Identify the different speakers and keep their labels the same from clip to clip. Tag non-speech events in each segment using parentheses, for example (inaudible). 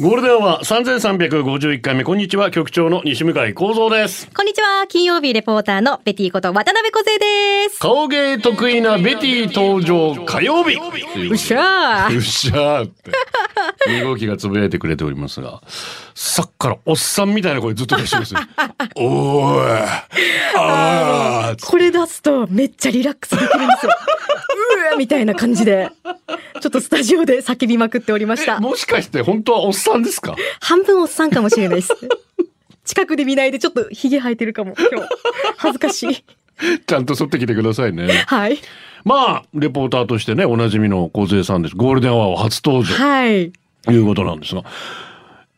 Speaker 1: ゴールデンは3351回目、こんにちは、局長の西向井幸三です。
Speaker 2: こんにちは。金曜日レポーターのベティこと渡辺小生です。
Speaker 1: 顔芸得意なベティ登場火曜日
Speaker 2: うっしゃー
Speaker 1: うっしゃーって。2号機がつぶやいてくれておりますが、さっきからおっさんみたいな声ずっと出してますよ。(laughs) おーい。あー
Speaker 2: これ出すとめっちゃリラックスできるんですよ。うーみたいな感じで、ちょっとスタジオで叫びまくっておりました。
Speaker 1: もしかして本当はおっさんですか？
Speaker 2: 半分おっさんかもしれないです。(laughs) 近くで見ないでちょっとヒゲ生えてるかも、今日。恥ずかしい。
Speaker 1: ちゃんと剃ってきてくださいね。
Speaker 2: はい。
Speaker 1: まあ、レポーターとしてね、おなじみの小勢さんです。ゴールデンアワー初登場
Speaker 2: はい。
Speaker 1: ということなんですが。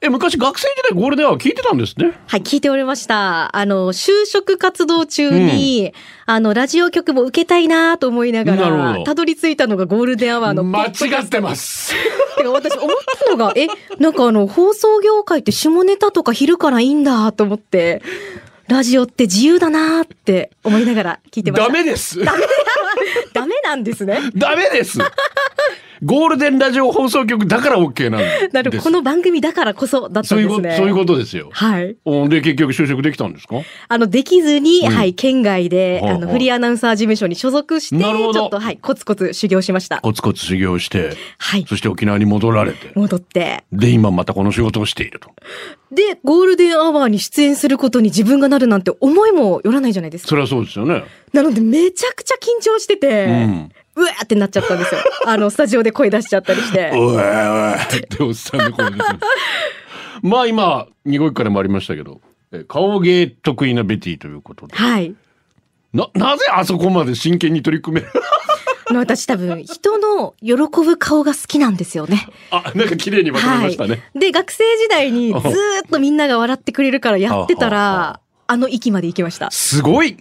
Speaker 1: え、昔学生時代ゴールデンアワー聞いてたんですね。
Speaker 2: はい、聞いておりました。あの、就職活動中に、あの、ラジオ局も受けたいなと思いながら、たどり着いたのがゴールデンアワーの
Speaker 1: 間違ってます。
Speaker 2: てか私思ったのが、え、なんかあの、放送業界って下ネタとか昼からいいんだと思って、ラジオって自由だなって思いながら聞いてました。
Speaker 1: ダメです。(laughs)
Speaker 2: ダメなんですね。
Speaker 1: ダメです。ゴールデンラジオ放送局だから OK なんです。(laughs)
Speaker 2: なるほど。この番組だからこそだった
Speaker 1: そうんいうこと、
Speaker 2: ですね。
Speaker 1: そういうことですよ。
Speaker 2: はい。
Speaker 1: おで、結局就職できたんですか？
Speaker 2: あの、できずに、
Speaker 1: うん
Speaker 2: はい、県外で、
Speaker 1: はあはあ
Speaker 2: あの、フリーアナウンサー事務所に所属して、ちょっと、はい、コツコツ修行しました。
Speaker 1: コツコツ修行して、
Speaker 2: はい。
Speaker 1: そして沖縄に戻られて、
Speaker 2: 戻って。
Speaker 1: で、今またこの仕事をしていると。
Speaker 2: で、ゴールデンアワーに出演することに自分がなるなんて思いもよらないじゃないですか。
Speaker 1: それはそうですよね。
Speaker 2: なので、めちゃくちゃ緊張してて、
Speaker 1: うん
Speaker 2: うわーってなっちゃったんですよ。(laughs) あの、スタジオで声出しちゃったりして。
Speaker 1: おいおいっておっさんの声ですね。まあ今、二号機からもありましたけど、え顔芸得意なベティということで。
Speaker 2: はい。
Speaker 1: な、なぜあそこまで真剣に取り組める？(laughs)
Speaker 2: 私多分、人の喜ぶ顔が好きなんですよね。
Speaker 1: あ、なんか綺麗にまとめましたね。
Speaker 2: はい。で、学生時代にずーっとみんなが笑ってくれるからやってたら、あの域まで行きました。
Speaker 1: すごい、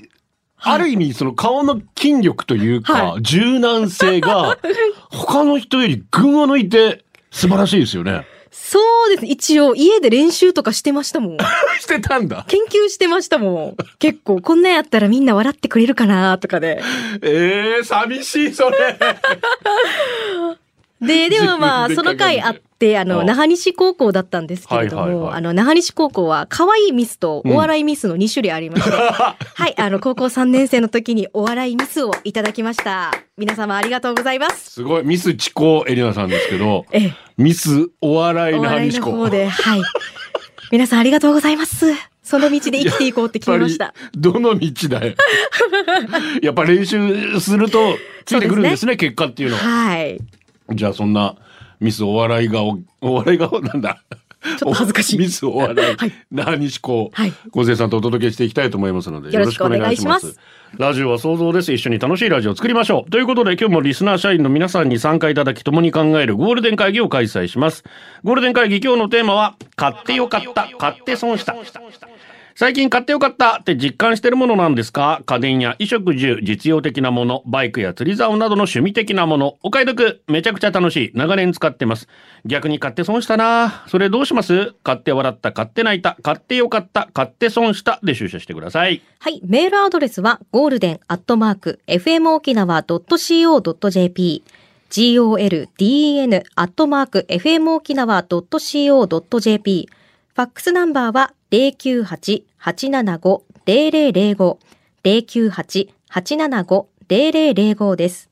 Speaker 1: ある意味その顔の筋力というか、
Speaker 2: は
Speaker 1: 柔軟性が (laughs) 他の人より群を抜いて素晴らしいですよね。
Speaker 2: そうですね。一応、家で練習とかしてましたもん。(laughs)
Speaker 1: してたんだ。
Speaker 2: 研究してましたもん。結構、こんなんやったらみんな笑ってくれるかなとかで。
Speaker 1: ええ寂しいそれ。(laughs)
Speaker 2: で、(laughs) でもまあ、
Speaker 1: 自
Speaker 2: その回あって、あの、
Speaker 1: あ
Speaker 2: 那覇西高校だったんですけれども、
Speaker 1: はいはいはい
Speaker 2: あの、那覇西高校は、可愛いミスとお笑いミスの2種類ありまして、(laughs) はい、あの、高校3年生の時にお笑いミスをいただきました。皆様ありがとうございます。
Speaker 1: すごい。ミスチコエリナさんですけど、
Speaker 2: ええ、
Speaker 1: ミスお笑い
Speaker 2: お
Speaker 1: な
Speaker 2: 笑いの方
Speaker 1: 話子。
Speaker 2: で、はい。皆さんありがとうございます。その道で生きていこうって決めました。
Speaker 1: どの道だよ。(laughs) やっぱ練習するとついてくるんですね、結果っていうのは。
Speaker 2: はい。
Speaker 1: じゃあそんなミスお笑い顔、お笑い顔 (laughs) なんだ。
Speaker 2: ちょっと恥ずかしい
Speaker 1: ミスお笑い、
Speaker 2: はい
Speaker 1: 那覇西高、
Speaker 2: はい
Speaker 1: さんとお届けしていきたいと思いますので、
Speaker 2: よろしくお願いします
Speaker 1: ラジオは想像です。一緒に楽しいラジオを作りましょう。ということで今日もリスナー社員の皆さんに参加いただき共に考えるゴールデン会議を開催します。ゴールデン会議今日のテーマは、買ってよかった、買って損した。最近買ってよかったって実感してるものなんですか？家電や衣食住、実用的なもの、バイクや釣り竿などの趣味的なもの、お買い得、めちゃくちゃ楽しい、長年使ってます。逆に買って損したな。それどうします？買って笑った、買って泣いた、買ってよかった、買って損した。で出社してください。
Speaker 2: はい。メールアドレスは、ゴールデンアットマーク、fmokinawa.co.jp、golden アットマーク、fmokinawa.co.jp、ファックスナンバーは、098-875-0005、098-875-0005です。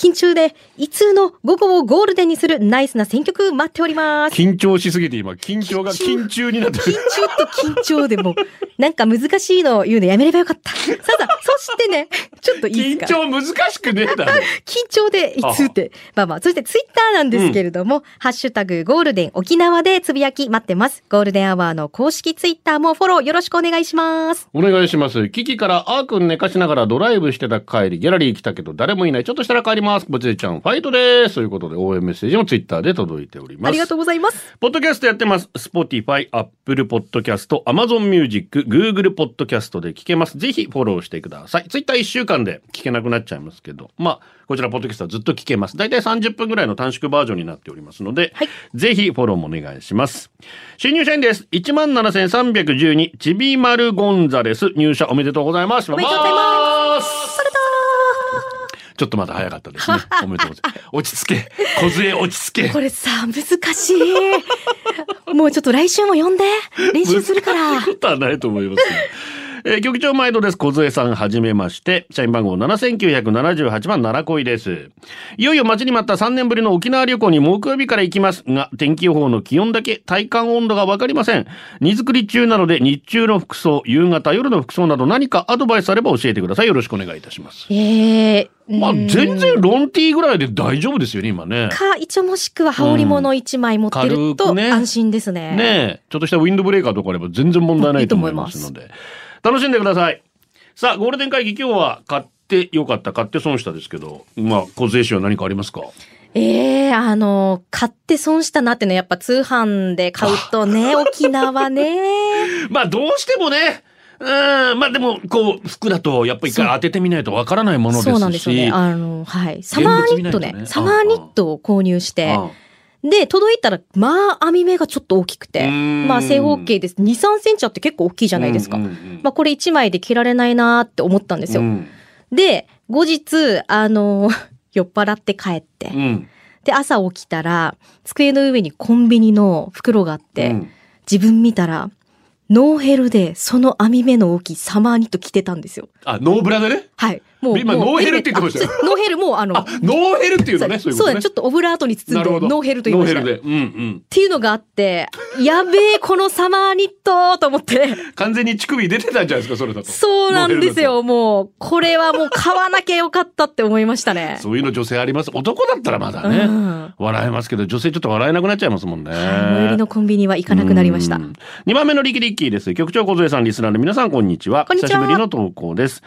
Speaker 2: 緊張で、いつの午後をゴールデンにするナイスな選曲待っております。
Speaker 1: 緊張しすぎて今、緊張が緊張になって
Speaker 2: 緊張と緊張でもう、なんか難しいのを言うのやめればよかった。さあさあ、そしてね、ちょっといいですか？
Speaker 1: 緊張難しくねえだろ。(laughs)
Speaker 2: 緊張でいつって。まあまあ、そしてツイッターなんですけれども、ハッシュタグゴールデン沖縄でつぶやき待ってます。ゴールデンアワーの公式ツイッターもフォローよろしくお願いします。
Speaker 1: お願いします。キキから、あーくん寝かしながらドライブしてた帰り、ギャラリー来たけど誰もいない。ちょっとしたら帰ります。ポチェちゃん、ファイトです。ということで、応援メッセージもツイッターで届いております。
Speaker 2: ありがとうございます。
Speaker 1: ポッドキャストやってます。Spotify、Apple Podcast、Amazon Music、Google Podcast で聞けます。ぜひフォローしてください。ツイッター1週間で聞けなくなっちゃいますけど、まあ、こちらポッドキャストはずっと聞けます。だいたい30分ぐらいの短縮バージョンになっておりますので、
Speaker 2: はい
Speaker 1: ぜひフォローもお願いします。新入社員です。17,312、ちびまるゴンザレス、入社おめでとうございます。お
Speaker 2: めでとうござい
Speaker 1: ます。ちょっとまだ早かったですね。(laughs) おめでとうございます。落ち着け。小杖落ち着け。
Speaker 2: これさ、難しい。もうちょっと来週も呼んで。練習するから
Speaker 1: 難しい。ことはないと思います。えー局長毎度です。小杖さんはじめまして。社員番号7978番奈良恋です。いよいよ待ちに待った3年ぶりの沖縄旅行に木曜日から行きますが、天気予報の気温だけ体感温度がわかりません。荷造り中なので日中の服装、夕方、夜の服装など何かアドバイスあれば教えてください。よろしくお願いいたします。
Speaker 2: ええ
Speaker 1: まあ、全然ロンティーぐらいで大丈夫ですよね、今ね。
Speaker 2: か、一応もしくは羽織物一枚持ってると安心ですね。
Speaker 1: ねえ、ちょっとしたウィンドブレーカーとかあれば全然問題ないと思いますので、楽しんでください。さあ、ゴールデン会議今日は買ってよかった、買って損したですけど、まあ、小税収は何かありますか？
Speaker 2: ええあの、買って損したなってね、やっぱ通販で買うとね、沖縄ね。(laughs)
Speaker 1: まあ、どうしてもね、うん、まあでも、こう、服だと、やっぱり一回当ててみないとわからないものですし。
Speaker 2: そうなんですよね。あの、はい。サマーニットね。
Speaker 1: ね
Speaker 2: サマーニットを購入して、
Speaker 1: あ
Speaker 2: で、届いたら、まあ、網目がちょっと大きくて、まあ、正方形です。2、3センチあって結構大きいじゃないですか。
Speaker 1: うんうんうん
Speaker 2: まあ、これ1枚で着られないなーって思ったんですよ。
Speaker 1: うん
Speaker 2: で、後日、あの、(laughs) 酔っ払って帰って、
Speaker 1: うん。
Speaker 2: で、朝起きたら、机の上にコンビニの袋があって、
Speaker 1: うん
Speaker 2: 自分見たら、ノーヘルでその網目の大きいサマーニット着てたんですよ。
Speaker 1: あ、ノーブラでね？
Speaker 2: はい。もう。
Speaker 1: 今ノーヘルって言ってました
Speaker 2: ノーヘルもうあの、
Speaker 1: あ、ノーヘルっていうのね、そう
Speaker 2: だね。ちょっとオブラートに包んで、ノーヘルと言いました。
Speaker 1: ノーヘルで。うんうん。
Speaker 2: っていうのがあって、やべえ、このサマーニットと思って。
Speaker 1: 完全に乳首出てたんじゃないですか、それだと。
Speaker 2: そうなんですよ。もう、これはもう買わなきゃよかったって思いましたね
Speaker 1: と。。そういうの女性あります。男だったらまだね。
Speaker 2: うん
Speaker 1: 笑えますけど、女性ちょっと笑えなくなっちゃいますもんね。
Speaker 2: はい最寄りのコンビニは行かなくなりました。
Speaker 1: 2番目のリキリッキーです。局長小添さん、リスナーの皆さん、こんにちは。
Speaker 2: こんにちは
Speaker 1: 久しぶりの投稿です。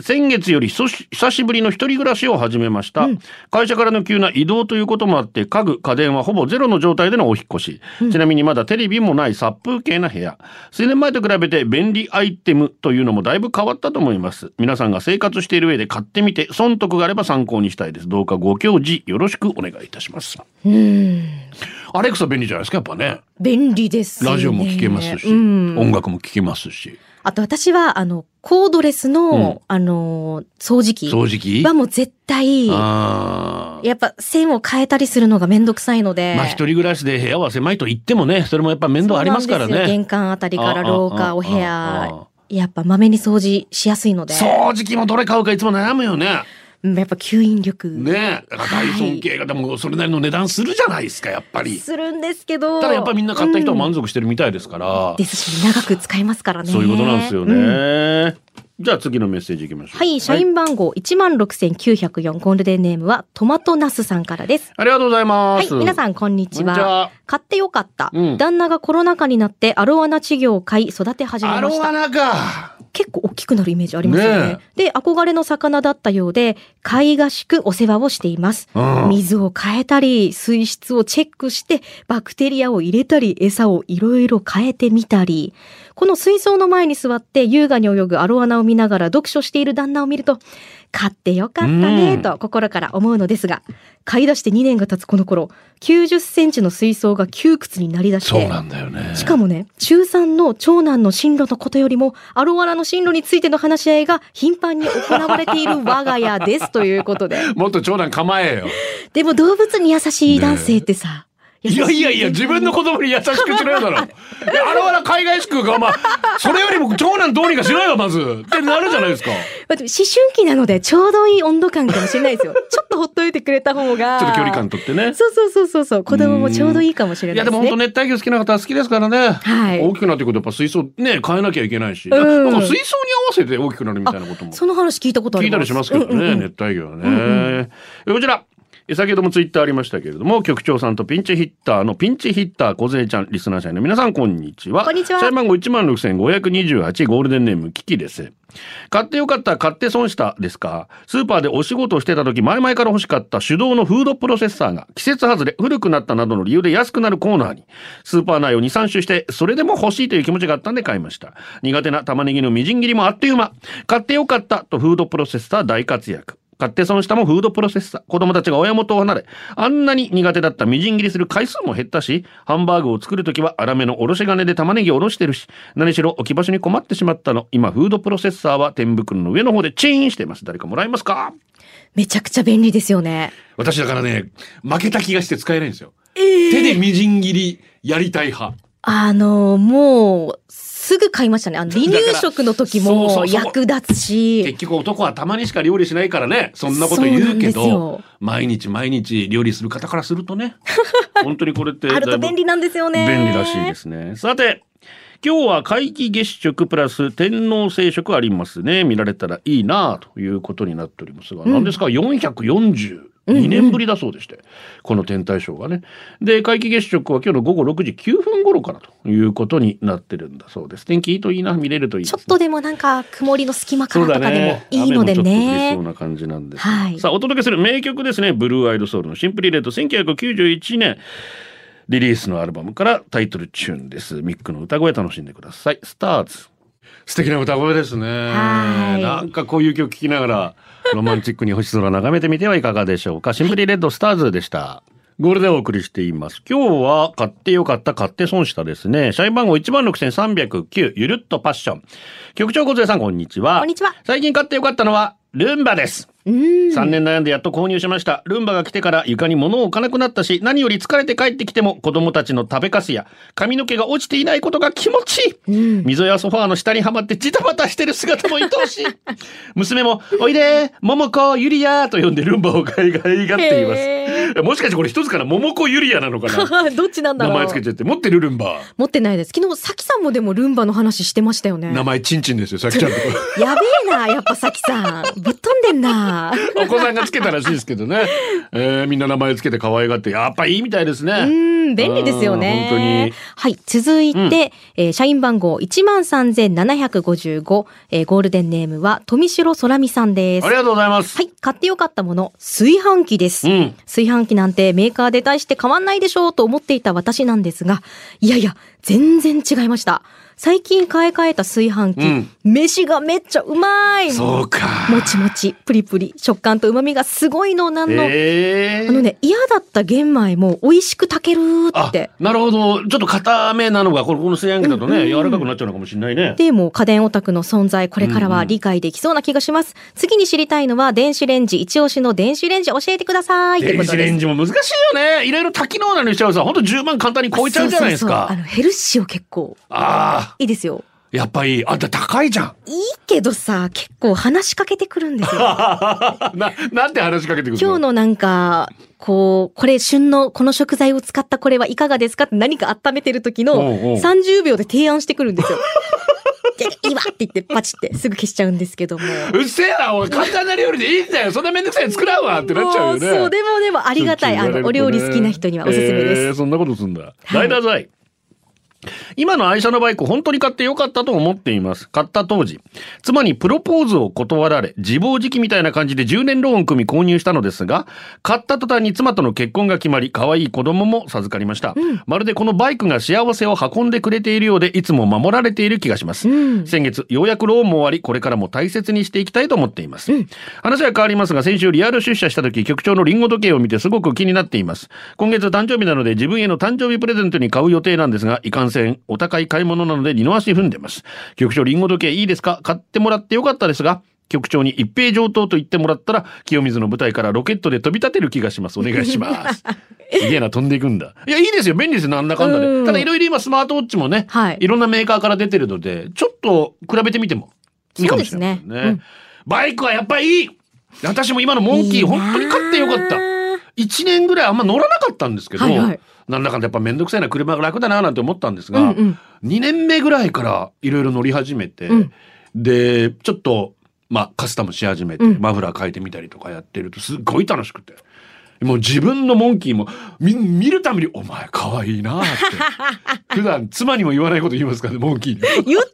Speaker 1: 先月より久しぶりの一人暮らしを始めました、会社からの急な移動ということもあって家具家電はほぼゼロの状態でのお引っ越し、ちなみにまだテレビもない殺風景な部屋。数年前と比べて便利アイテムというのもだいぶ変わったと思います。皆さんが生活している上で買ってみて損得があれば参考にしたいです。どうかご教示よろしくお願いいたします。
Speaker 2: うん。
Speaker 1: アレクサ便利じゃないですかやっぱね。
Speaker 2: 便利です、ね。
Speaker 1: ラジオも聞けますし、
Speaker 2: うん。
Speaker 1: 音楽も聞けますし
Speaker 2: あと私は、あの、コードレスの、
Speaker 1: うん。
Speaker 2: あの、掃除機
Speaker 1: 掃除機？
Speaker 2: はもう絶対、
Speaker 1: あー。
Speaker 2: やっぱ線を変えたりするのがめんどくさいので。
Speaker 1: まあ一人暮らしで部屋は狭いと言ってもねそれもやっぱ面倒ありますから
Speaker 2: そうなんですよ。
Speaker 1: ね
Speaker 2: 玄関あたりから廊下、
Speaker 1: あああ
Speaker 2: お部
Speaker 1: ああ
Speaker 2: 屋、やっぱまめに掃除しやすいので。
Speaker 1: 掃除機もどれ買うかいつも悩むよね。
Speaker 2: うんやっぱ吸引力。
Speaker 1: ねだからダイソン系がでもそれなりの値段するじゃないですかやっぱり。
Speaker 2: するんですけど。
Speaker 1: ただやっぱみんな買った人は
Speaker 2: うん。
Speaker 1: 満足してるみたいですから、
Speaker 2: ですし、長く使えますからね。
Speaker 1: そういうことなんですよね、
Speaker 2: うん。
Speaker 1: じゃあ次のメッセージいきましょう。
Speaker 2: はい、社員番号16,904ゴールデンネームはトマトナスさんからです。
Speaker 1: ありがとうございます、
Speaker 2: はい、皆さんこんにち。は。買ってよかった、
Speaker 1: うん。
Speaker 2: 旦那がコロナ禍になってアロワナ稚魚を買い育て始めました。
Speaker 1: アロワナか
Speaker 2: 結構大きくなるイメージありますよね。
Speaker 1: ね
Speaker 2: で、憧れの魚だったようで、貝がしくお世話をしています。
Speaker 1: うん
Speaker 2: 水を変えたり、水質をチェックして、バクテリアを入れたり、餌をいろいろ変えてみたり、この水槽の前に座って優雅に泳ぐアロワナを見ながら読書している旦那を見ると、買ってよかったね、
Speaker 1: うん。
Speaker 2: と心から思うのですが、買い出して2年が経つこの頃、90センチの水槽が窮屈になりだして、
Speaker 1: そうなんだよね。
Speaker 2: しかもね、中3の長男の進路のことよりも、アロワナの進路についての話し合いが頻繁に行われている我が家ですということで。(laughs)
Speaker 1: もっと長男構えよ。
Speaker 2: でも動物に優しい男性ってさ、
Speaker 1: いやいやいや、自分の子供に優しくしろよだろ。(laughs) いやあらわら海外宿が、まあ、(laughs) それよりも長男どうにかしろよ、まず。ってなるじゃないですか。(laughs)
Speaker 2: 思春期なのでちょうどいい温度感かもしれないですよ。ちょっとほっといてくれた方が。
Speaker 1: ちょっと距離感とってね。
Speaker 2: そうそうそうそうそう。子供もちょうどいいかもしれ
Speaker 1: いや
Speaker 2: ないでね。
Speaker 1: ですも本当熱帯魚好きな方は好きですからね。
Speaker 2: はい
Speaker 1: 大きくなってくるとやっぱ水槽ね、変えなきゃいけないし。
Speaker 2: ん
Speaker 1: なんか水槽に合わせて大きくなるみたいなことも
Speaker 2: その話聞いたことあります。
Speaker 1: 聞いたりしますけどね、
Speaker 2: うんうんうん
Speaker 1: 熱帯魚はね。こちら。え先ほどもツイッターありましたけれども、局長さんとピンチヒッターのピンチヒッター小勢ちゃん、リスナー社員の皆さん、こんにちは。
Speaker 2: こんにちは
Speaker 1: 社員番号16,528ゴールデンネーム、キキです。買ってよかった、買って損したですか？スーパーでお仕事をしてた時、前々から欲しかった手動のフードプロセッサーが季節外れ、古くなったなどの理由で安くなるコーナーに、スーパー内を2、3周して、それでも欲しいという気持ちがあったんで買いました。苦手な玉ねぎのみじん切りもあっという間。買ってよかったとフードプロセッサー大活躍。買って損したもフードプロセッサー。子供たちが親元を離れ、あんなに苦手だったみじん切りする回数も減ったし、ハンバーグを作るときは粗めのおろし金で玉ねぎをおろしてるし、何しろ置き場所に困ってしまったの。今、フードプロセッサーは天袋の上の方でチーンしてます。誰かもらえますか？
Speaker 2: めちゃくちゃ便利ですよね。
Speaker 3: 私だからね、負けた気がして使えないんですよ。手でみじん切りやりたい派。
Speaker 2: あの、もう、すぐ買いましたね。あの、離乳食の時も役立つし。
Speaker 3: 結局男はたまにしか料理しないからね、そんなこと言うけど
Speaker 2: よ、
Speaker 3: 毎日毎日料理する方からするとね、(laughs)
Speaker 1: 本当にこれって
Speaker 2: あると便利なんですよね。
Speaker 1: 便利らしいですね。さて、今日は皆既月食プラス天王星食ありますね。見られたらいいなということになっておりますが、何ですか？?442 年ぶりだそうでして、この天体ショーがね。で、皆既月食は今日の午後6時9分頃からということになってるんだそうです。天気いいといいな、見れるといいね。
Speaker 2: ちょっとでもなんか曇りの隙間からとかでも
Speaker 1: ね
Speaker 2: いいので
Speaker 1: 雨もちょっと降り
Speaker 2: ね
Speaker 1: そう。な感じなんです。
Speaker 2: はい
Speaker 1: さあ、お届けする名曲ですね。ブルーアイドソウルのシンプリーレッド1991年。リリースのアルバムからタイトルチューンです。ミックの歌声楽しんでください。スターズ。
Speaker 3: 素敵な歌声ですね。
Speaker 2: はい
Speaker 3: なんかこういう曲聴きながら、
Speaker 1: ロマンチックに星空眺めてみてはいかがでしょうか。シンプリレッドスターズでした。ゴールでお送りしています。今日は買ってよかった、買って損したですね。社員番号16,309、ゆるっとパッション。局長小杉さん、こんにちは。
Speaker 2: こんにちは。
Speaker 1: 最近買ってよかったのは、ルンバです。
Speaker 2: うん。
Speaker 1: 3年悩んでやっと購入しました。ルンバが来てから床に物を置かなくなったし、何より疲れて帰ってきても子供たちの食べかすや髪の毛が落ちていないことが気持ちいい。
Speaker 2: うん。
Speaker 1: 溝やソファーの下にはまってジタバタしてる姿も愛おしい。(laughs) 娘も、おいで桃子、ゆりやと呼んでルンバを可愛がっています。
Speaker 2: へ
Speaker 1: もしかしてこれ一つから桃子ゆりやなのかな？
Speaker 2: ー (laughs) どっちなんだろう。
Speaker 3: 名前つけてって、持ってるルンバ。
Speaker 2: 持ってないです。昨日、さきさんもでもルンバの話してましたよね。
Speaker 3: 名前チンチンですよ、さきちゃん。(laughs)
Speaker 2: やべえな、やっぱさきさん。ぶっ飛んでんな。(laughs)
Speaker 3: お子さんがつけたらしいですけどね。えー、みんな名前つけて可愛がって、やっぱいいみたいです
Speaker 2: う
Speaker 3: ね。
Speaker 2: ん、便利ですよね。
Speaker 1: うん本当に
Speaker 2: はい。続いて、えー社員番号13,755、えーゴールデンネームは富城空美さんです。
Speaker 1: ありがとうございます。
Speaker 2: はい。買ってよかったもの、炊飯器です。
Speaker 1: うん。
Speaker 2: 炊飯器なんてメーカーで大して変わんないでしょうと思っていた私なんですが、いやいや、全然違いました。最近買い替えた炊飯器、
Speaker 1: うん
Speaker 2: 飯がめっちゃうまい
Speaker 3: そうか。
Speaker 2: もちもち、プリプリ、食感と旨味がすごいのなんの。
Speaker 1: えー、
Speaker 2: あのね、嫌だった玄米も美味しく炊ける
Speaker 1: あ
Speaker 2: って。
Speaker 1: なるほど。ちょっと硬めなのが、この炊飯器だとね、
Speaker 2: うんうん
Speaker 1: 柔らかくなっちゃうのかもしれないね。
Speaker 2: でも家電オタクの存在、これからは理解できそうな気がします。次に知りたいのは、電子レンジ、一押しの電子レンジ教えてください。
Speaker 1: 電子レン。ジも難しいよね。いろいろ多機能なのにしちゃうさ、ほんと10万簡単に超えちゃうじゃないですか。
Speaker 2: そうそうそうあの、ヘルシオ結構、
Speaker 3: あ
Speaker 2: いいですよ。
Speaker 3: あ、やっぱり、あんた高いじゃん。
Speaker 2: いいけどさ、結構話しかけてくるんですよ。(laughs)
Speaker 3: な、なんて話しかけてくるの？
Speaker 2: 今日のなんか、こう、これ旬のこの食材を使ったこれはいかがですかって何か温めてる時の
Speaker 1: おうおう
Speaker 2: 30秒で提案してくるんですよ。でいいわって言ってパチってすぐ消しちゃうんですけども。
Speaker 3: うっせえな、おい、簡単な料理でいいんだよ。そんなめんどくさいの作らんわってなっちゃうよね。
Speaker 2: もそう、でもでもありがたい。あの、お料理好きな人にはおすすめです。
Speaker 1: えーそんなことすんだ。
Speaker 2: はい
Speaker 1: 大太宰。今の愛車のバイク本当に買ってよかったと思っています。買った当時、妻にプロポーズを断られ、自暴自棄みたいな感じで10年ローン組み購入したのですが、買った途端に妻との結婚が決まり、可愛い子供も授かりました。まるでこのバイクが幸せを運んでくれているようで、いつも守られている気がします。
Speaker 2: うん
Speaker 1: 先月、ようやくローンも終わり、これからも大切にしていきたいと思っています。話は変わりますが、先週リアル出社した時、局長のリンゴ時計を見てすごく気になっています。今月誕生日なので自分への誕生日プレゼントに買う予定なんですが、いかんせん、お高い買い物なので二の足踏んでます。局長、リンゴ時計いいですか？買ってもらってよかったですが、局長に一平上等と言ってもらったら、清水の舞台からロケットで飛び立てる気がします。お願いします。(laughs) すげえな、飛んでいくんだ。いや、いいですよ。便利ですよ。なんだかんだで。
Speaker 2: うん
Speaker 1: ただ、いろいろ今スマートウォッチもね、
Speaker 2: はい
Speaker 1: いろんなメーカーから出てるので、ちょっと比べてみてもいいかもしれないですね。
Speaker 2: ねうん
Speaker 1: バイクはやっぱりいい私も今のモンキー本当に買ってよかった。1年ぐらいあんま乗らなかったんですけど、
Speaker 2: はいはい
Speaker 1: なんだかんだやっぱめんどくさいな車が楽だななんて思ったんですが、
Speaker 2: うんうん
Speaker 1: 2年目ぐらいからいろいろ乗り始めて、
Speaker 2: うん
Speaker 1: で、ちょっと、まあカスタムし始めて、
Speaker 2: うん
Speaker 1: マフラー変えてみたりとかやってるとすっごい楽しくて。もう自分のモンキーも見見るために、お前可愛いなって。(laughs) 普段妻にも言わないこと言いますからね、モンキーに。
Speaker 2: 言って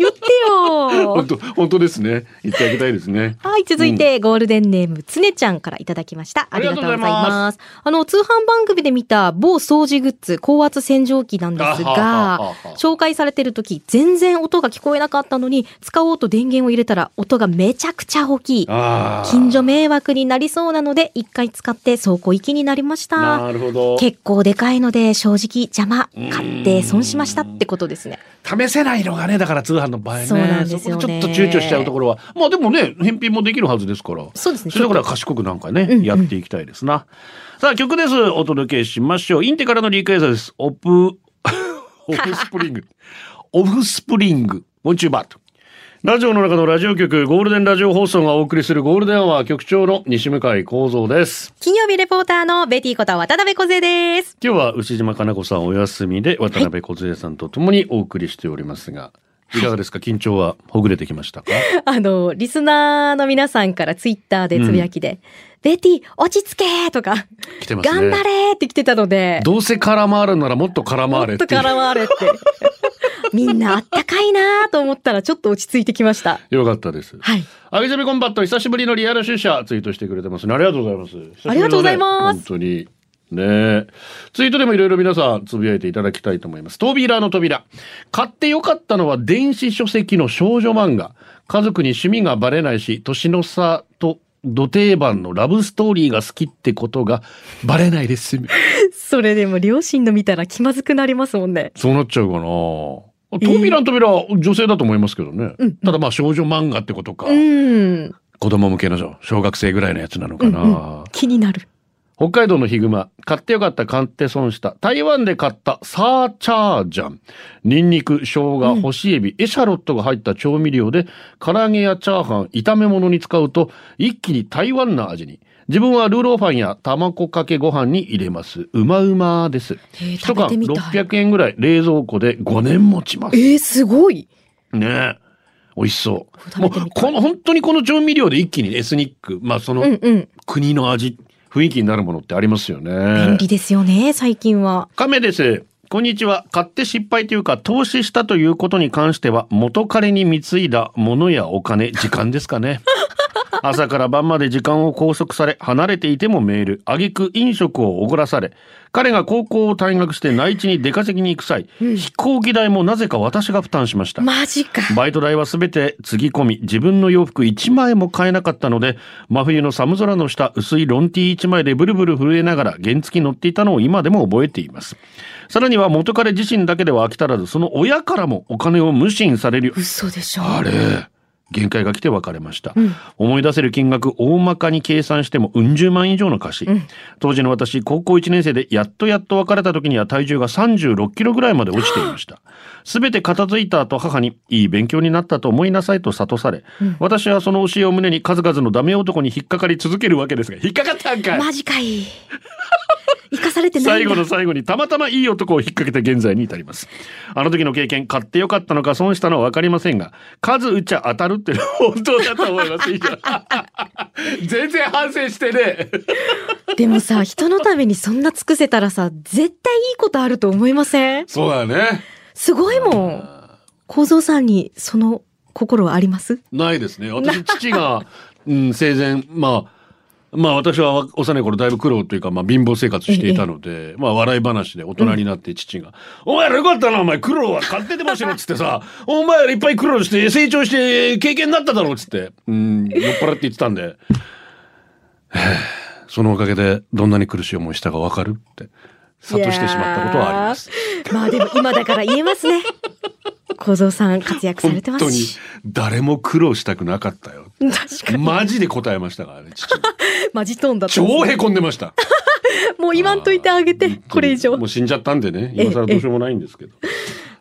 Speaker 2: 言ってよ
Speaker 1: 本当、本当ですね。言ってあげたいですね。
Speaker 2: はい、続いて、ゴールデンネーム、つねちゃんからいただきました。ありがとうございます。あの、通販番組で見た某掃除グッズ、高圧洗浄機なんですが紹介されてる時、全然音が聞こえなかったのに、使おうと電源を入れたら、音がめちゃくちゃ大きい。近所迷惑になりそうなので、一回使って倉庫行きになりました。
Speaker 1: なるほど。
Speaker 2: 結構でかいので、正直邪魔。買って損しましたってことですね。
Speaker 1: 試せないのがね、だから通販の場合ね。
Speaker 2: そうなんですよね
Speaker 1: そこでちょっと躊躇しちゃうところは。まあでもね、返品もできるはずですから。
Speaker 2: そうですね
Speaker 1: それだから賢くなんかね、
Speaker 2: うんうん
Speaker 1: やっていきたいですな。さあ、曲です。お届けしましょう。インテからのリクエストです。オフ、(laughs) オフスプリング。(laughs) オフスプリング。 Want You Bad。ラジオの中のラジオ局、ゴールデンラジオ放送がお送りするゴールデンアワー局長の西向井幸三です。
Speaker 2: 金曜日レポーターのベティこと渡辺小勢です。
Speaker 1: 今日は牛島かな子さんお休みで渡辺梢さんと共にお送りしておりますが、いかがですか？緊張はほぐれてきましたか？(laughs)
Speaker 2: あの、リスナーの皆さんからツイッターでつぶやきで、ベティ、落ち着けとか、
Speaker 1: 来てますね。
Speaker 2: 頑張れって来てたので、
Speaker 1: どうせ空回るならもっと空
Speaker 2: もっと
Speaker 1: 回れっていう。
Speaker 2: 絡まれって。みんなあったかいなと思ったらちょっと落ち着いてきました。
Speaker 1: よかったです。
Speaker 2: はい。
Speaker 1: あげちゃびコンバット久しぶりのリアル出社ツイートしてくれてますね。ありがとうございます。
Speaker 2: ありがとうございます
Speaker 1: 本当に。ねツイートでもいろいろ皆さんつぶやいていただきたいと思います。扉の扉。買ってよかったのは電子書籍の少女漫画。家族に趣味がバレないし、年の差と土定番のラブストーリーが好きってことがバレないです。(laughs)
Speaker 2: それでも両親の見たら気まずくなりますもんね。
Speaker 1: そうなっちゃうかな。扉の扉、女性だと思いますけどね。
Speaker 2: うん
Speaker 1: ただまあ少女漫画ってことか。
Speaker 2: うん。
Speaker 1: 子供向けの小学生ぐらいのやつなのかな。
Speaker 2: うんうん気になる。
Speaker 1: 北海道のヒグマ。買ってよかった、買って損した。台湾で買ったサーチャージャン。ニンニク、生姜、干しエビ、エシャロットが入った調味料で、唐揚げやチャーハン、炒め物に使うと、一気に台湾な味に。自分はルーローファンや卵かけご飯に入れます。うまうまです。一缶
Speaker 2: 食べてみたい
Speaker 1: 600円ぐらい冷蔵庫で5年持ちます。
Speaker 2: えー、すごい。
Speaker 1: ねえ。美味しそう。
Speaker 2: 食
Speaker 1: もうこの本当にこの調味料で一気にエスニック、まあその
Speaker 2: うんうん。
Speaker 1: 国の味、雰囲気になるものってありますよね。
Speaker 2: 便利ですよね、最近は。
Speaker 1: 亀です。こんにちは。買って失敗というか、投資したということに関しては、元彼に貢いだものやお金、時間ですかね。(laughs) (laughs) 朝から晩まで時間を拘束され、離れていてもメール、挙句飲食をおごらされ、彼が高校を退学して内地に出稼ぎに行く際、飛行機代もなぜか私が負担しました。
Speaker 2: マジか。
Speaker 1: バイト代はすべてつぎ込み、自分の洋服1枚も買えなかったので、真冬の寒空の下、薄いロンティー1枚でブルブル震えながら原付乗っていたのを今でも覚えています。さらには元彼自身だけでは飽き足らず、その親からもお金を無心されるよ。
Speaker 2: 嘘でしょ。
Speaker 1: あれ？限界が来て別れました、思い出せる金額大まかに計算してもうん十万以上の貸し、当時の私高校1年生でやっとやっと別れた時には体重が36キロぐらいまで落ちていました。すべて片付いた後母にいい勉強になったと思いなさいと諭され、私はその教えを胸に数々のダメ男に引っかかり続けるわけですが引っかかったんかい。
Speaker 2: マジかい。生かされてない
Speaker 1: 最後の最後にたまたまいい男を引っ掛けて現在に至ります。あの時の経験、買ってよかったのか損したのは分かりませんが、数打っちゃ当たるっていうのは本当だと思います。(laughs) 全然反省してね。
Speaker 2: でもさ、人のためにそんな尽くせたらさ、絶対いいことあると思いません？
Speaker 1: そうだね。
Speaker 2: すごいもん。構造さんにその心はあります？
Speaker 1: ないですね。私、父が、うん、生前、まあ、まあ私は幼い頃だいぶ苦労というか、まあ貧乏生活していたので、まあ笑い話で大人になって父が、お前らよかったな、お前苦労は買っててましろっつってさ、(laughs) お前らいっぱい苦労して成長して経験になっただろうっつって、うん、酔っ払って言ってたんで、(sighs) そのおかげでどんなに苦しい思いしたかわかるって、諭してしまったことはあります。
Speaker 2: まあでも今だから言えますね。(laughs) 構造さん活躍されてま
Speaker 1: 本当に
Speaker 2: すし。
Speaker 1: 誰も苦労したくなかったよ。
Speaker 2: 確かに。
Speaker 1: マジで答えましたからね、父。(laughs)
Speaker 2: マジトーンだった。
Speaker 1: 超へこんでました。(laughs)
Speaker 2: もう言わんといてあげて、これ以上
Speaker 1: も。う死んじゃったんでね、今更どうしようもないんですけど。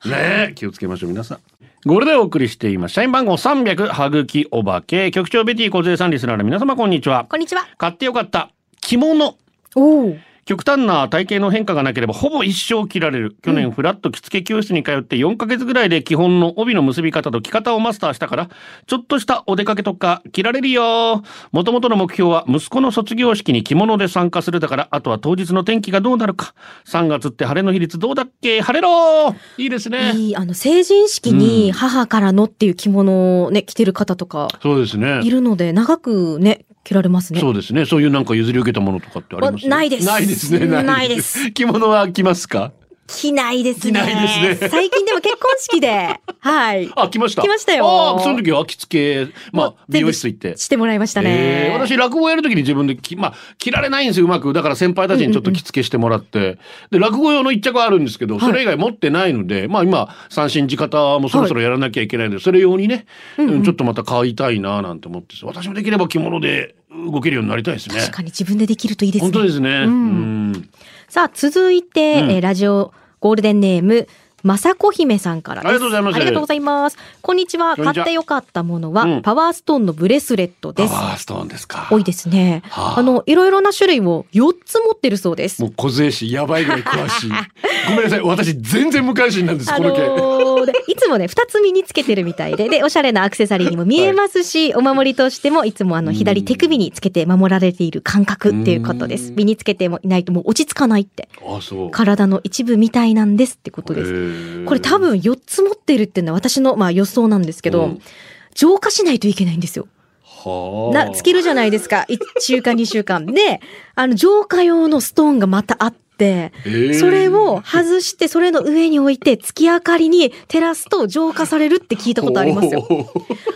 Speaker 1: ねえ、気をつけましょう、皆さん。ゴールでお送りしています。社員番号300、はぐきおばけ。局長ベティ小杉さんリスナーの皆様、こんにちは。
Speaker 2: こんにちは。
Speaker 1: 買ってよかった。着物。
Speaker 2: おお。
Speaker 1: 極端な体型の変化がなければほぼ一生着られる。去年フラット着付け教室に通って4ヶ月ぐらいで基本の帯の結び方と着方をマスターしたから、ちょっとしたお出かけとか着られるよ。もともとの目標は息子の卒業式に着物で参加するだから、あとは当日の天気がどうなるか。3月って晴れの比率どうだっけ？晴れろいいですね。
Speaker 2: いい、あの、成人式に母からのっていう着物をね、着てる方とか
Speaker 1: そうですね。
Speaker 2: いるので、長くね、着られますね。
Speaker 1: そうですね。そういうなんか譲り受けたものとかってあります
Speaker 2: わないです
Speaker 1: ないですね。
Speaker 2: ないです。(laughs)
Speaker 1: 着物は着ますか？
Speaker 2: 着ないですね。
Speaker 1: 着ないですね (laughs)
Speaker 2: 最近でも結婚式で、はい。
Speaker 1: あ、来ました。
Speaker 2: 来ましたよ
Speaker 1: ああ、その時は着付け、まあ、美容室行って。
Speaker 2: してもらいましたね。
Speaker 1: えー私、落語やるときに自分でき、まあ、着られないんですよ、うまく。だから先輩たちにちょっと着付けしてもらって。で、落語用の一着はあるんですけど、それ以外持ってないので、まあ今、三振地方もそろそろやらなきゃいけないので、それ用にね、うんちょっとまた買いたいななんて思って、私もできれば着物で動けるようになりたいですね。
Speaker 2: 確かに自分でできるといいですね。
Speaker 1: 本当ですね。うん
Speaker 2: さあ、続いて、
Speaker 1: うん
Speaker 2: えーラジオゴールデンネーム、まさこ姫さんからです。
Speaker 1: ありがとうございます
Speaker 2: ありがとうございます。こんにちは。
Speaker 1: ちは
Speaker 2: 買ってよかったものは、
Speaker 1: うん
Speaker 2: パワーストーンのブレスレットです。
Speaker 1: パワーストーンですか。
Speaker 2: 多いですね。
Speaker 1: はあ
Speaker 2: あの、いろいろな種類を4つ持ってるそうです。
Speaker 1: もう小勢師やばいぐらい詳しい。(laughs) ごめんなさい。私全然無関心なんです、
Speaker 2: あ
Speaker 1: この
Speaker 2: ーでいつもね、二つ身につけてるみたいで、で、おしゃれなアクセサリーにも見えますし、お守りとしてもいつもあの、左手首につけて守られている感覚っていうことです。
Speaker 1: うん
Speaker 2: 身につけてもいないともう落ち着かないって。
Speaker 1: あ、そう。
Speaker 2: 体の一部みたいなんですってことです。
Speaker 1: す
Speaker 2: これ多分4つ持ってるっていうのは私のまあ予想なんですけど、
Speaker 1: うん
Speaker 2: 浄化しないといけないんですよ。
Speaker 1: は
Speaker 2: な、つけるじゃないですか。1週間、2週間。で、あの、浄化用のストーンがまたあって、
Speaker 1: えー
Speaker 2: それを外して、それの上に置いて、月明かりに照らすと浄化されるって聞いたことありますよ。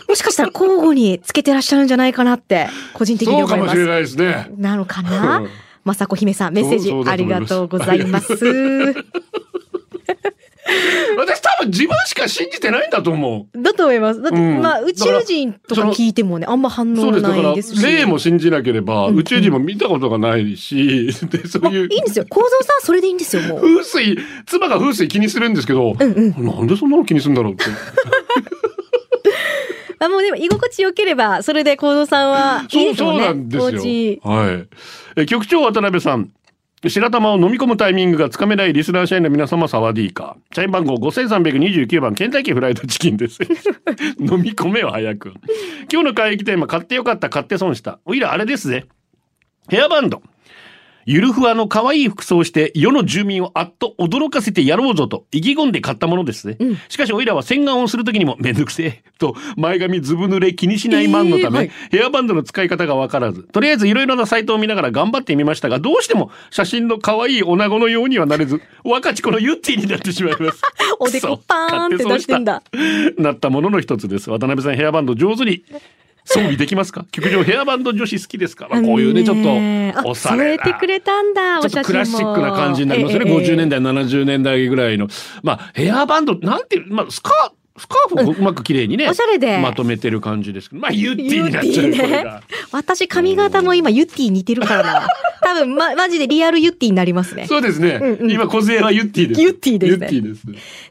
Speaker 2: もしかしたら交互につけてらっしゃるんじゃないかなって、個人的に
Speaker 1: そう
Speaker 2: 思います。
Speaker 1: かもしれないですね。
Speaker 2: なのかな？まさこ姫さん、メッセージありがとうございます。(laughs)
Speaker 1: 私多分自分しか信じてないんだと思う。
Speaker 2: だと思います。だって、
Speaker 1: うん
Speaker 2: まあ、宇宙人とか聞いてもね、あんま反応
Speaker 1: そうです。だから、
Speaker 2: ないですし。
Speaker 1: 霊も信じなければ、
Speaker 2: うん
Speaker 1: 宇宙人も見たことがないし、で、そういう
Speaker 2: あいいんですよ。構造さん、それでいいんですよ、もう。
Speaker 1: 風水、妻が風水気にするんですけど、
Speaker 2: うんうん。
Speaker 1: なんでそんなの気にするんだろうって。(laughs)
Speaker 2: あ、もうでも居心地良ければ、それで幸三さんはいい
Speaker 1: そう、そう
Speaker 2: ですもんね。
Speaker 1: なんですよ。はい。え局長渡辺さん。白玉を飲み込むタイミングがつかめないリスナー社員の皆様サワディーカー。社員番号5329番、ケンタッキーフライドチキンです。(laughs) 飲み込めよ、早く。今日の会議テーマ、買ってよかった、買って損した。おいら、あれですぜ。ヘアバンド。ゆるふわの可愛い服装をして世の住民をあっと驚かせてやろうぞと意気込んで買ったものですね。
Speaker 2: うん
Speaker 1: しかしおいらは洗顔をするときにもめんどくせえと前髪ずぶ濡れ気にしないマンのため、
Speaker 2: えーはい
Speaker 1: ヘアバンドの使い方がわからず、とりあえずいろいろなサイトを見ながら頑張ってみましたが、どうしても写真の可愛い女子のようにはなれず、(laughs) 若ち子のユッティになってしまいます。(laughs)
Speaker 2: おでこパーンって出してんだ。
Speaker 1: なったものの一つです。渡辺さんヘアバンド上手に装備できますか？(laughs) 局長ヘアバンド女子好きですか、まあ、こういうね、ちょっとおしゃ
Speaker 2: 添
Speaker 1: れな。
Speaker 2: えてくれたんだ、
Speaker 1: ちょっとクラシックな感じになりますよね。
Speaker 2: ええ
Speaker 1: 50年代、70年代ぐらいの。まあ、ヘアバンド、なんていう、まあ、スカスカーフをうまく綺麗にね、
Speaker 2: おしゃれで
Speaker 1: まとめてる感じですけど。まあ、ユッティになっちゃう、
Speaker 2: ね。私髪型も今ユッティ似てるからな。多分、ま、マジでリアルユッティになりますね。
Speaker 1: そうですね。
Speaker 2: うんうん
Speaker 1: 今、小勢はユッティです。
Speaker 2: ユッティですね
Speaker 1: です。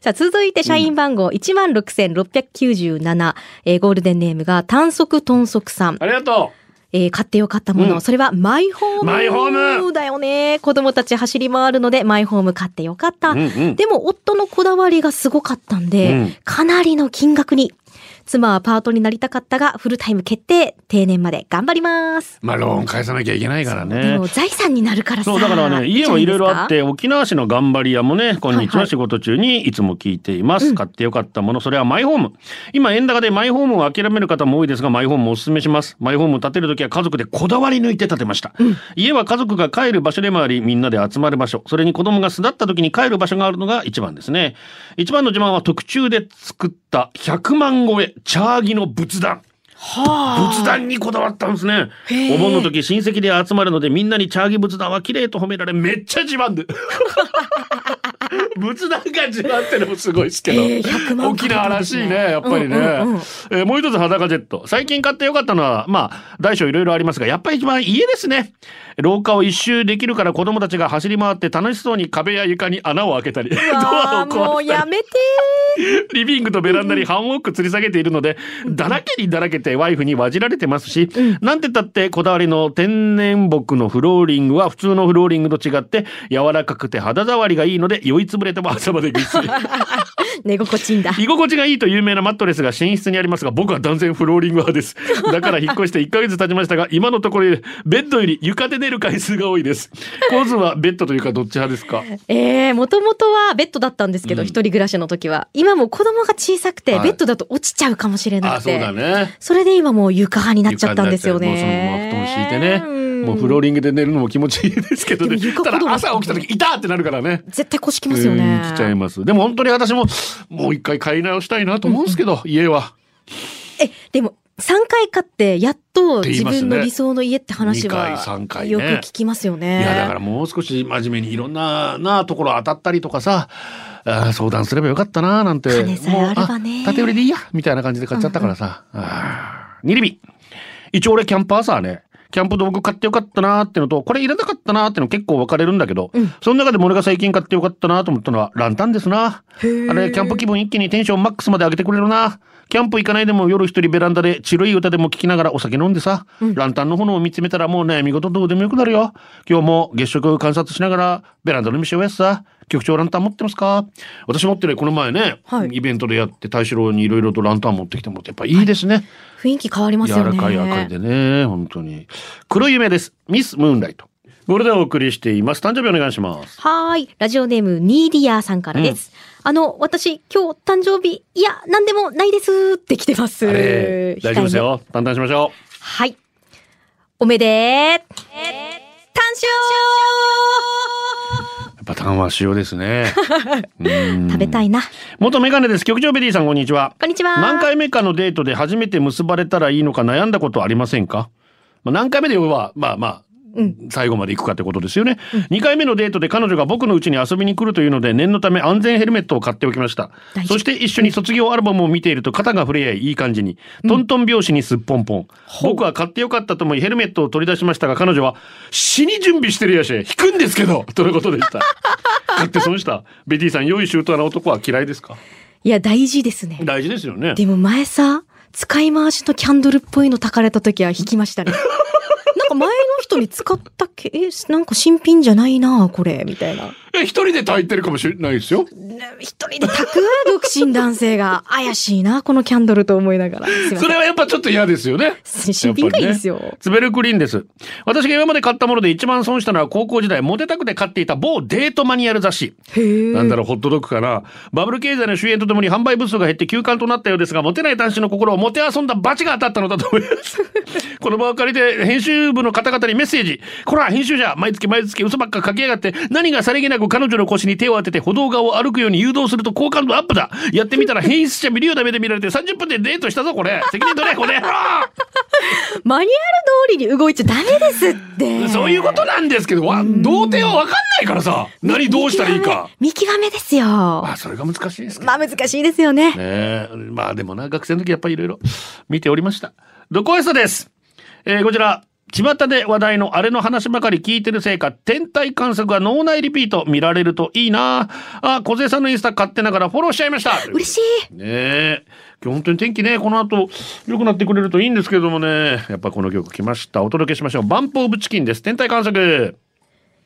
Speaker 2: さあ、続いて社員番号16,697、えーゴールデンネームが短足豚足さん。
Speaker 1: ありがと
Speaker 2: えー買ってよかったもの、
Speaker 1: うん
Speaker 2: それはマイホーム。
Speaker 1: マイホーム
Speaker 2: だよね。子供たち走り回るので、マイホーム買ってよかった。
Speaker 1: う。うんうん。
Speaker 2: でも、夫のこだわりがすごかったんで、
Speaker 1: うん
Speaker 2: かなりの金額に。妻はパートになりたかったが、フルタイム決定。定年まで頑張ります。
Speaker 1: まあ、ローン返さなきゃいけないから
Speaker 2: で
Speaker 1: ね
Speaker 2: も、。財産になるからさ。
Speaker 1: そう、だからね、家はいろいろあっ
Speaker 2: い
Speaker 1: て、沖縄市の頑張り屋もね、こんにちは、
Speaker 2: はいはい
Speaker 1: 仕事中にいつも聞いています。
Speaker 2: うん
Speaker 1: 買ってよかったもの、それはマイホーム。今、円高でマイホームを諦める方も多いですが、マイホームをお勧めします。マイホームを建てるときは家族でこだわり抜いて建てました。家は家族が帰る場所でもあり、みんなで集まる場所。それに子供が巣立った時に帰る場所があるのが一番ですね。一番の自慢は特注で作った100万超え、チャーギの仏壇。仏壇にこだわったんですね。お盆の時親戚で集まるのでみんなにチャーギ仏壇は綺麗と褒められめっちゃ自慢で。(laughs) 仏壇が自慢ってのもすごいですけど。
Speaker 2: えー100万
Speaker 1: 沖縄らしいね、やっぱりね。
Speaker 2: うんうんうん
Speaker 1: えーもう一つ裸ジェット。最近買ってよかったのは、まあ、大小いろいろありますが、やっぱり一番家ですね。廊下を一周できるから子供たちが走り回って楽しそうに壁や床に穴を開けたり、(laughs) ドアを壊したり。
Speaker 2: やめて
Speaker 1: リビングとベランダにハンモック吊り下げているので、だらけにだらけてワイフにわじられてますし、なんて言ったってこだわりの天然木のフローリングは普通のフローリングと違って柔らかくて肌触りがいいので酔いつぶれても朝までぐっすり。(laughs) (laughs)
Speaker 2: 寝心地いいんだ。
Speaker 1: 居心地がいいと有名なマットレスが寝室にありますが僕は断然フローリング派です (laughs) だから引っ越して1ヶ月経ちましたが今のところベッドより床で寝る回数が多いですコズはベッドというかどっち派ですか？
Speaker 2: ええもともとはベッドだったんですけど、
Speaker 1: うん
Speaker 2: 一人暮らしの時は。今もう子供が小さくて、
Speaker 1: はい
Speaker 2: ベッドだと落ちちゃうかもしれな
Speaker 1: あそう
Speaker 2: くて。
Speaker 1: だね
Speaker 2: それで今もう床派になっちゃったんですよね。
Speaker 1: そのまま布団敷いてね
Speaker 2: うん
Speaker 1: もうフローリングで寝るのも気持ちいいですけどね。ただ朝起きた時いたってなるからね。
Speaker 2: 絶対腰きますよね。
Speaker 1: うん来ちゃいます。でも本当に私ももう一回買い直したいなと思うんですけど、家は。
Speaker 2: え、でも、3回買って、やっと自分の理想の家って話は、
Speaker 1: 2回3回ね。
Speaker 2: よく聞きますよね。
Speaker 1: いやだからもう少し真面目にいろんななところ当たったりとかさあー相談すればよかったななんて。
Speaker 2: 金さえあればね。
Speaker 1: 縦売りでいいやみたいな感じで買っちゃったからさ、あーニリビ。一応俺キャンパーさねキャンプ道具買ってよかったなーってのとこれいらなかったなーっての結構分かれるんだけど、
Speaker 2: うん。
Speaker 1: その中でも俺が最近買ってよかったなと思ったのはランタンですな。あれキャンプ気分一気にテンションマックスまで上げてくれるなキャンプ行かないでも夜一人ベランダでチルい歌でも聴きながらお酒飲んでさ、ランタンの炎を見つめたらもう悩み事どうでもよくなるよ。今日も月食観察しながらベランダの飯をやすさ。局長ランタン持ってますか？私持ってね、この前ね、
Speaker 2: はい
Speaker 1: イベントでやって大志郎にいろいろとランタン持ってきてもらって、やっぱいいですね。
Speaker 2: 雰囲気変わりますよね。
Speaker 1: 柔らかい明かりでね、本当に。黒い夢です。ミス・ムーンライト。これでお送りしています。誕生日お願いします。
Speaker 2: はーい。ラジオネーム、ニーディアさんからです。あの、私、今日誕生日、いや、なんでもないですって来てます。
Speaker 1: 大丈夫です。よ。淡々しましょ
Speaker 2: はい。おめでー、単
Speaker 1: う。やっぱ単は塩ですね。(laughs) うん
Speaker 2: 食べたいな。
Speaker 1: 元メガネです。局長ベリーさん、こんにちは。
Speaker 2: こんにちは。
Speaker 1: 何回目かのデートで初めて結ばれたらいいのか悩んだことありませんか、まあ、何回目では、まあまあ、最後まで行くかってことですよね、2回目のデートで彼女が僕の家に遊びに来るというので念のため安全ヘルメットを買っておきました。そして一緒に卒業アルバムを見ていると肩が触れ合いいい感じに。トントン拍子にすっぽんぽん、僕は買ってよかったと思いヘルメットを取り出しましたが彼女は死に準備してるやし引くんですけど (laughs) とのことでした。(laughs) 買って損した。ベティさん良い周到な男は嫌いですか？
Speaker 2: いや、大事ですね。
Speaker 1: 大事ですよね。
Speaker 2: でも前さ、使い回しのキャンドルっぽいの炊かれた時は引きましたね。(laughs) なんか前の人に使ったっけえ、なんか新品じゃないなこれ、みたいな。
Speaker 1: え一人で炊いてるかもしれないですよ
Speaker 2: ね一人で炊く独身男性が怪しいな、このキャンドルと思いながら。
Speaker 1: それはやっぱちょっと嫌ですよね。
Speaker 2: 新品がいいですよ。
Speaker 1: ツベルクリーンです。私が今まで買ったもので一番損したのは高校時代モテたくて買っていた某デートマニュアル雑誌。なんだろう、ホットドッグかな。バブル経済の終焉とともに販売部数が減って休館となったようですが、モテない男子の心をモテ遊んだバチが当たったのだと思います。(laughs) この場を借りて、編集部の方々にメッセージ。こら、編集者、毎月毎月嘘ばっか書きやがって、何がさりげなく彼女の腰に手を当てて歩道側を歩くように誘導すると好感度アップだ。やってみたら (laughs) 変質者見るような目で見られて30分でデートしたぞ、これ。責任取れ、これ。(laughs)
Speaker 2: マニュアル通りに動いちゃダメですって。
Speaker 1: そういうことなんですけど、わ童貞は分かんないからさ、何どうしたらいいか。
Speaker 2: 見極めですよ。
Speaker 1: まあ、それが難しいです
Speaker 2: まあ難しいですよね。
Speaker 1: ねえまあでもな、学生の時やっぱりいろいろ見ておりました。どこエスです。えーこちら、巷で話題のあれの話ばかり聞いてるせいか、天体観測が脳内リピート見られるといいなあ、小勢さんのインスタ買ってながらフォローしちゃいました。
Speaker 2: 嬉しい。
Speaker 1: ねえ。今日本当に天気ね、この後良くなってくれるといいんですけどもね。やっぱこの曲来ました。お届けしましょう。 BUMP OF CHICKEN です。天体観測。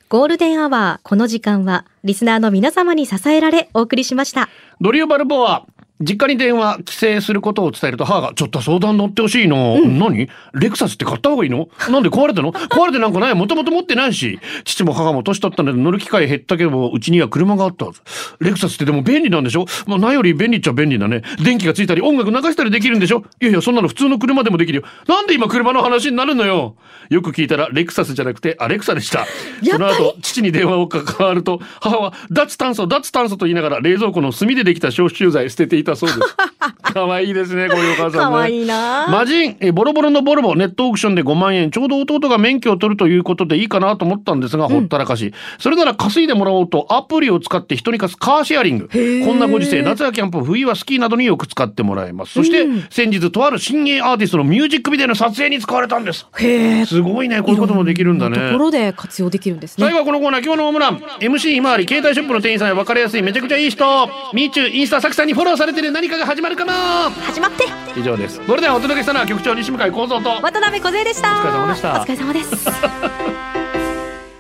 Speaker 2: ゴールデンアワー、この時間は、リスナーの皆様に支えられ、お送りしました。
Speaker 1: ドリューバルボア。実家に電話、帰省することを伝えると母が、ちょっと相談乗ってほしいの。何？レクサスって買った方がいいの？なんで壊れたの？(laughs) 壊れてなんかない？もともと持ってないし。父も母も年取ったので乗る機会減ったけど、うちには車があったはず。レクサスってでも便利なんでしょ？まあ、ないより便利っちゃ便利だね。電気がついたり音楽流したりできるんでしょ？いやいや、そんなの普通の車でもできるよ。なんで今車の話になるのよ？よく聞いたら、レクサスじゃなくてアレクサでした。その後、父に電話を関わると、母は、脱炭素、脱炭素と言いながら、冷蔵庫の炭でできた消臭剤捨てていたそうです。(laughs) 可愛いですね、こういうお母さんね。
Speaker 2: かわいいな
Speaker 1: 魔人、えボロボロのボルボ、ネットオークションで5万円、ちょうど弟が免許を取るということでいいかなと思ったんですが、ほったらかし。それなら稼いでもらおうと、アプリを使って人に貸すカーシェアリング。こんなご時世、夏はキャンプ、冬はスキーなどによく使ってもらえます。そして、先日、とある新鋭アーティストのミュージックビデオの撮影に使われたんです。
Speaker 2: へえ。
Speaker 1: すごいね、こういうこともできるんだね。
Speaker 2: ところで活用できるんですね。
Speaker 1: 最後はこのコーナー、今日のホームラン。MC ひまわり、携帯ショップの店員さんや分かりやすい、めちゃくちゃいい人。ミーチュー、インスタ、サクさんにフォローされてる何かが始まるかな
Speaker 2: 始まって
Speaker 1: 以上です。ゴールデンをお届けしたのは局長西向井幸三と。
Speaker 2: 渡辺梢でした。
Speaker 1: お疲れ様でした
Speaker 2: お疲れ様です。(laughs)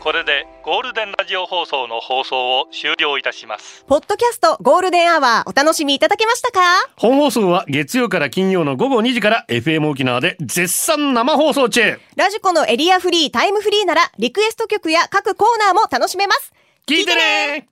Speaker 4: これでゴールデンラジオ放送の放送を終了いたします
Speaker 5: ポッドキャストゴールデンアワーお楽しみいただけましたか？
Speaker 1: 本放送は月曜から金曜の午後2時から FM 沖縄で絶賛生放送中。
Speaker 5: ラジコのエリアフリータイムフリーならリクエスト曲や各コーナーも楽しめます
Speaker 1: 聞いてね